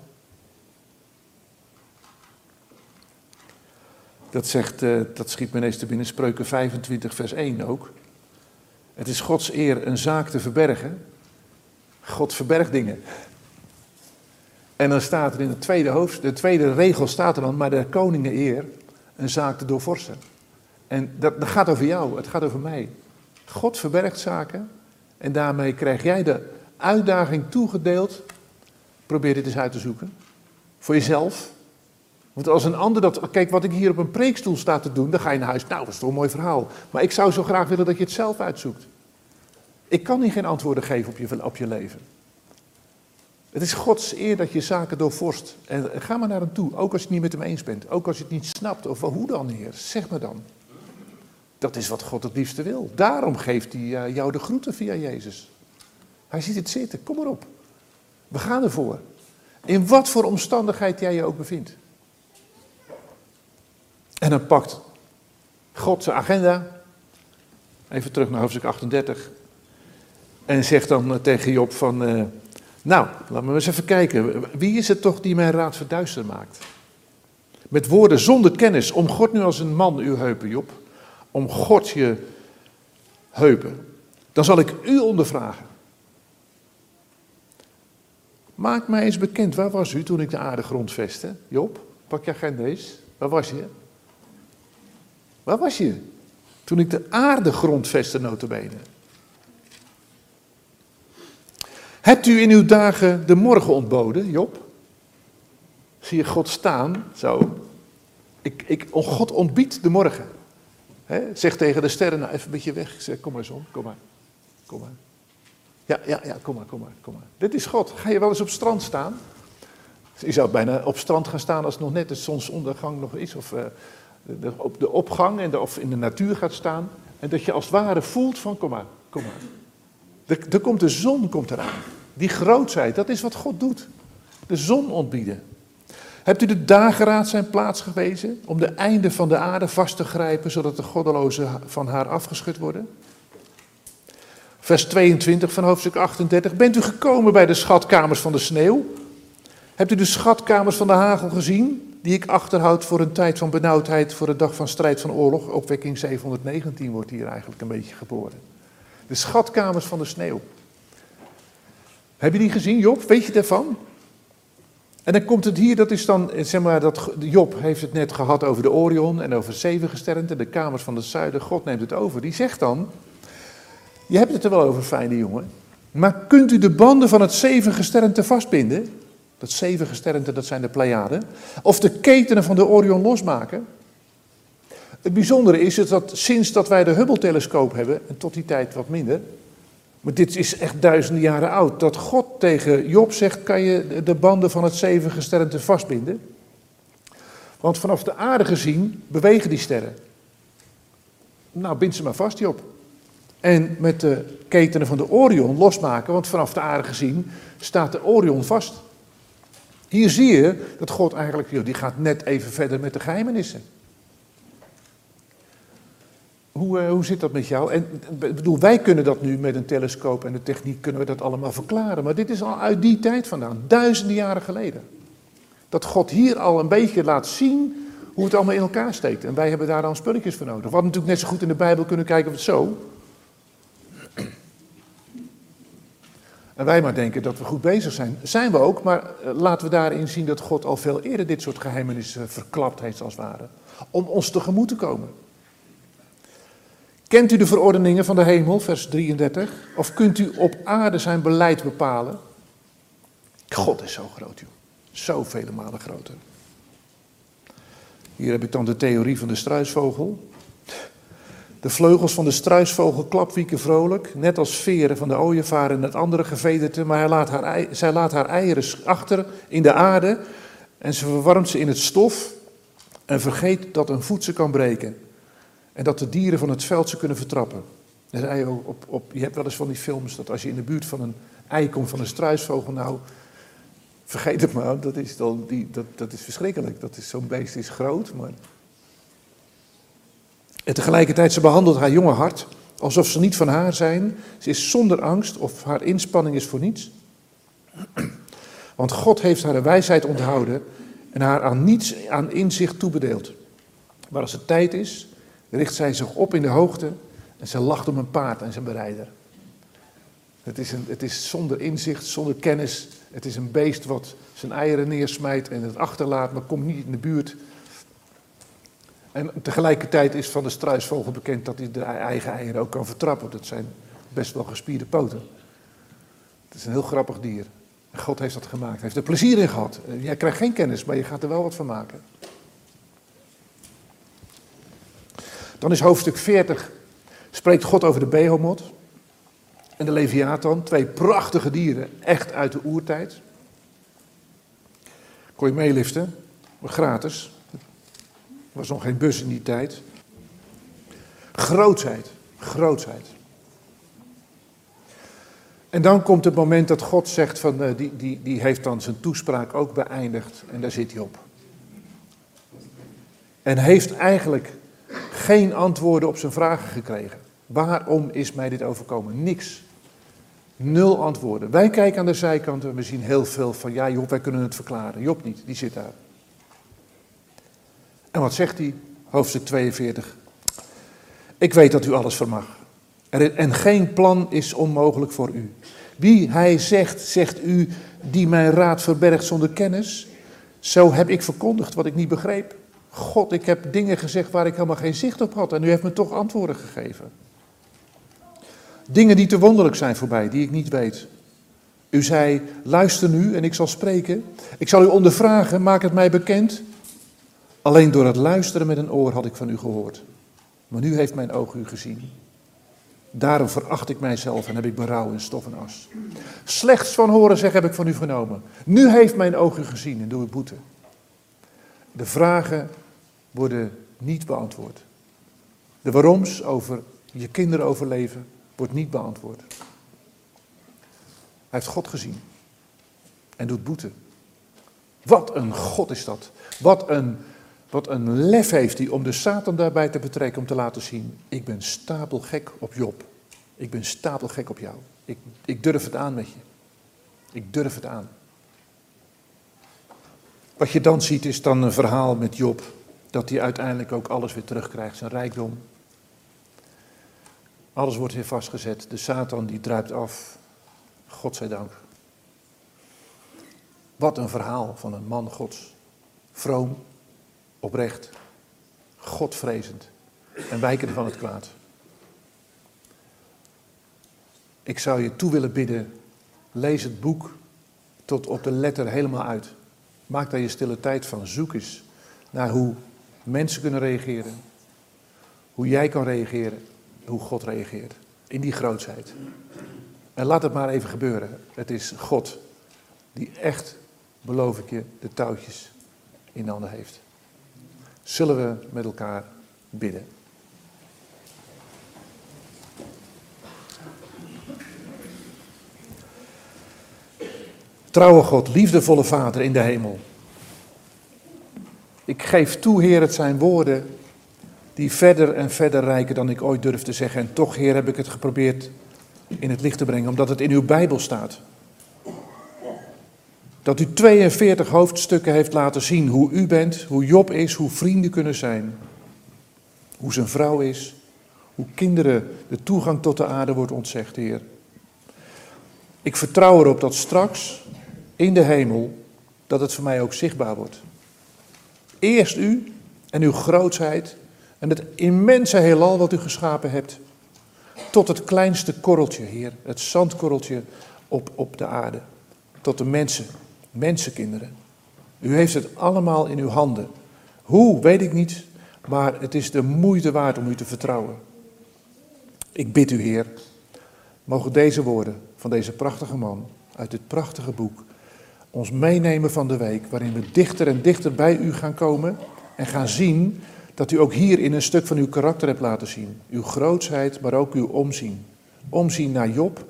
Dat, zegt, uh, dat schiet me ineens te binnen, Spreuken 25, vers 1 ook. Het is Gods eer een zaak te verbergen. God verbergt dingen. En dan staat er in de tweede, hoofd, de tweede regel staat er dan, maar de koningen eer een zaak te doorvorsen. En dat, dat gaat over jou, het gaat over mij. God verbergt zaken en daarmee krijg jij de uitdaging toegedeeld. Probeer dit eens uit te zoeken. Voor jezelf. Want als een ander dat. Kijk, wat ik hier op een preekstoel sta te doen, dan ga je naar huis. Nou, dat is toch een mooi verhaal. Maar ik zou zo graag willen dat je het zelf uitzoekt. Ik kan niet geen antwoorden geven op je, op je leven. Het is Gods eer dat je zaken doorvorst. En ga maar naar hem toe, ook als je het niet met hem eens bent. Ook als je het niet snapt. Of hoe dan, Heer? Zeg me dan. Dat is wat God het liefste wil. Daarom geeft hij eh, jou de groeten via Jezus. Hij ziet het zitten. Kom maar op. We gaan ervoor. In wat voor omstandigheid jij je ook bevindt. En dan pakt God zijn agenda. Even terug naar hoofdstuk 38. En zegt dan eh, tegen Job van, uh, nou, laten we eens even kijken. Wie is het toch die mijn raad verduisterd maakt? Met woorden zonder kennis. Om God nu als een man uw heupen, Job. Om God je heupen. Dan zal ik u ondervragen. Maak mij eens bekend, waar was u toen ik de aarde grondvestte? Job, pak je agenda eens. Waar was je? Waar was je? Toen ik de aarde grondvestte, notabene. Hebt u in uw dagen de morgen ontboden, Job? Zie je God staan, zo. Ik, ik, oh, God ontbiedt de morgen. He, zeg tegen de sterren, nou even een beetje weg. Zeg, kom maar zon, kom maar. Kom maar. Ja, ja, ja, kom maar, kom maar, kom maar. Dit is God. Ga je wel eens op strand staan? Je zou bijna op strand gaan staan als nog net de zonsondergang nog is. Of uh, de, op de opgang en de, of in de natuur gaat staan. En dat je als het ware voelt van, kom maar, kom maar. Er, komt de zon komt eraan. Die grootheid, dat is wat God doet. De zon ontbieden. Hebt u de dageraad zijn plaats gewezen om de einden van de aarde vast te grijpen, zodat de goddelozen van haar afgeschud worden? Vers 22 van hoofdstuk 38. Bent u gekomen bij de schatkamers van de sneeuw? Hebt u de schatkamers van de hagel gezien, die ik achterhoud voor een tijd van benauwdheid, voor de dag van strijd van oorlog? Opwekking 719 wordt hier eigenlijk een beetje geboren. De schatkamers van de sneeuw. Heb je die gezien, Job? Weet je daarvan? En dan komt het hier, dat is dan, zeg maar, dat Job heeft het net gehad over de Orion en over zeven gesternten, de kamers van het zuiden. God neemt het over. Die zegt dan, je hebt het er wel over, fijne jongen, maar kunt u de banden van het zeven gesternte vastbinden? Dat zeven gesternte, dat zijn de Pleiaden. Of de ketenen van de Orion losmaken? Het bijzondere is dat sinds dat wij de Hubble-telescoop hebben, en tot die tijd wat minder, maar dit is echt duizenden jaren oud, dat God tegen Job zegt, kan je de banden van het zeven gesternte vastbinden? Want vanaf de aarde gezien bewegen die sterren. Nou, bind ze maar vast, Job. En met de ketenen van de Orion losmaken, want vanaf de aarde gezien staat de Orion vast. Hier zie je dat God eigenlijk, die gaat net even verder met de geheimenissen. Hoe, uh, hoe zit dat met jou? En bedoel, wij kunnen dat nu met een telescoop en de techniek kunnen we dat allemaal verklaren. Maar dit is al uit die tijd vandaan, duizenden jaren geleden. Dat God hier al een beetje laat zien hoe het allemaal in elkaar steekt. En wij hebben daar dan spulletjes voor nodig. We hadden natuurlijk net zo goed in de Bijbel kunnen kijken of het zo. En wij maar denken dat we goed bezig zijn. Zijn we ook, maar eh, laten we daarin zien dat God al veel eerder dit soort geheimenissen verklapt heeft als het ware. Om ons tegemoet te komen. Kent u de verordeningen van de hemel, vers 33? Of kunt u op aarde zijn beleid bepalen? God is zo groot, joh. Zo vele malen groter. Hier heb ik dan de theorie van de struisvogel. De vleugels van de struisvogel klapwieken vrolijk, net als veren van de ooievaar en het andere gevederte, maar hij laat haar, zij laat haar eieren achter in de aarde en ze verwarmt ze in het stof en vergeet dat een voet ze kan breken. En dat de dieren van het veld ze kunnen vertrappen. Op, op, je hebt wel eens van die films dat als je in de buurt van een ei komt van een struisvogel, nou, vergeet het maar, dat is, dan die, dat, dat is verschrikkelijk. Dat is, zo'n beest is groot, maar... En tegelijkertijd, ze behandelt haar jonge hart alsof ze niet van haar zijn. Ze is zonder angst of haar inspanning is voor niets. Want God heeft haar een wijsheid onthouden en haar aan niets aan inzicht toebedeeld. Maar als het tijd is, richt zij zich op in de hoogte en ze lacht om een paard en zijn berijder. Het is, een, het is zonder inzicht, zonder kennis. Het is een beest wat zijn eieren neersmijt en het achterlaat, maar komt niet in de buurt. En tegelijkertijd is van de struisvogel bekend dat hij de eigen eieren ook kan vertrappen. Dat zijn best wel gespierde poten. Het is een heel grappig dier. God heeft dat gemaakt. Hij heeft er plezier in gehad. Jij krijgt geen kennis, maar je gaat er wel wat van maken. Dan is hoofdstuk 40, spreekt God over de Behomot en de Leviathan. Twee prachtige dieren, echt uit de oertijd. Kon je meeliften, maar gratis. Er was nog geen bus in die tijd. Grootheid, grootheid. En dan komt het moment dat God zegt van, uh, die, die, die heeft dan zijn toespraak ook beëindigd en daar zit hij op. En heeft eigenlijk geen antwoorden op zijn vragen gekregen. Waarom is mij dit overkomen? Niks. Nul antwoorden. Wij kijken aan de zijkant en we zien heel veel van, ja Job, wij kunnen het verklaren. Job niet, die zit daar. En wat zegt hij? Hoofdstuk 42. Ik weet dat u alles vermag. En geen plan is onmogelijk voor u. Wie hij zegt, zegt u, die mijn raad verbergt zonder kennis. Zo heb ik verkondigd wat ik niet begreep. God, ik heb dingen gezegd waar ik helemaal geen zicht op had en u heeft me toch antwoorden gegeven. Dingen die te wonderlijk zijn voor mij, die ik niet weet. U zei, luister nu en ik zal spreken. Ik zal u ondervragen, maak het mij bekend. Alleen door het luisteren met een oor had ik van u gehoord. Maar nu heeft mijn oog u gezien. Daarom veracht ik mijzelf en heb ik berouw in stof en as. Slechts van horen zeg heb ik van u vernomen. Nu heeft mijn oog u gezien en doe ik boete. De vragen worden niet beantwoord. De waaroms over je kinderen overleven wordt niet beantwoord. Hij heeft God gezien en doet boete. Wat een God is dat. Wat een, wat een lef heeft hij om de Satan daarbij te betrekken om te laten zien, ik ben stapelgek op Job. Ik ben stapelgek op jou. Ik, ik durf het aan met je. Ik durf het aan. Wat je dan ziet is dan een verhaal met Job, dat hij uiteindelijk ook alles weer terugkrijgt, zijn rijkdom. Alles wordt weer vastgezet, de Satan die druipt af, God zij dank. Wat een verhaal van een man Gods. Vroom, oprecht, Godvrezend en wijkende van het kwaad. Ik zou je toe willen bidden, lees het boek tot op de letter helemaal uit. Maak daar je stille tijd van. Zoek eens naar hoe mensen kunnen reageren. Hoe jij kan reageren. Hoe God reageert. In die grootheid. En laat het maar even gebeuren. Het is God die echt, beloof ik je, de touwtjes in handen heeft. Zullen we met elkaar bidden? Trouwe God, liefdevolle Vader in de hemel. Ik geef toe, Heer, het zijn woorden die verder en verder rijken dan ik ooit durf te zeggen. En toch, Heer, heb ik het geprobeerd in het licht te brengen, omdat het in uw Bijbel staat. Dat u 42 hoofdstukken heeft laten zien hoe u bent, hoe Job is, hoe vrienden kunnen zijn. Hoe zijn vrouw is, hoe kinderen de toegang tot de aarde wordt ontzegd, Heer. Ik vertrouw erop dat straks in de hemel, dat het voor mij ook zichtbaar wordt. Eerst u en uw grootheid en het immense heelal wat u geschapen hebt. Tot het kleinste korreltje, Heer, het zandkorreltje op, op de aarde. Tot de mensen, mensenkinderen. U heeft het allemaal in uw handen. Hoe, weet ik niet, maar het is de moeite waard om u te vertrouwen. Ik bid u, Heer, mogen deze woorden van deze prachtige man uit dit prachtige boek ons meenemen van de week, waarin we dichter en dichter bij u gaan komen en gaan zien dat u ook hier in een stuk van uw karakter hebt laten zien. Uw grootsheid, maar ook uw omzien. Omzien naar Job,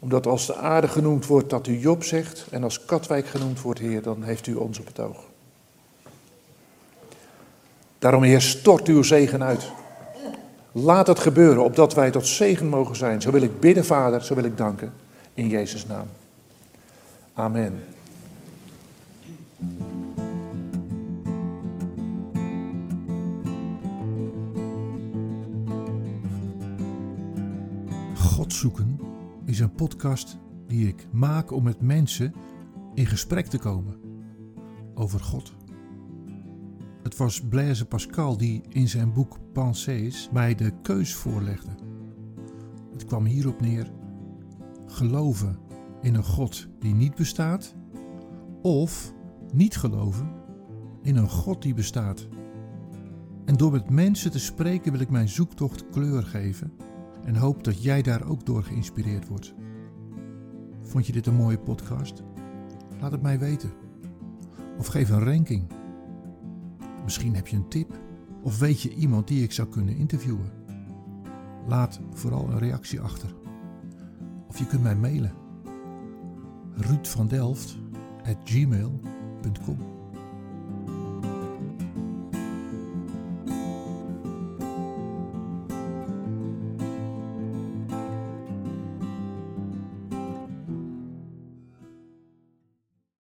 omdat als de aarde genoemd wordt dat u Job zegt en als Katwijk genoemd wordt, Heer, dan heeft u ons op het oog. Daarom, Heer, stort uw zegen uit. Laat het gebeuren, opdat wij tot zegen mogen zijn. Zo wil ik bidden, Vader, zo wil ik danken. In Jezus' naam. Amen. God zoeken is een podcast die ik maak om met mensen in gesprek te komen over God. Het was Blaise Pascal die in zijn boek Pensées mij de keus voorlegde. Het kwam hierop neer: geloven in een God die niet bestaat, of niet geloven in een God die bestaat. En door met mensen te spreken wil ik mijn zoektocht kleur geven en hoop dat jij daar ook door geïnspireerd wordt. Vond je dit een mooie podcast? Laat het mij weten. Of geef een ranking. Misschien heb je een tip of weet je iemand die ik zou kunnen interviewen. Laat vooral een reactie achter. Of je kunt mij mailen. Ruud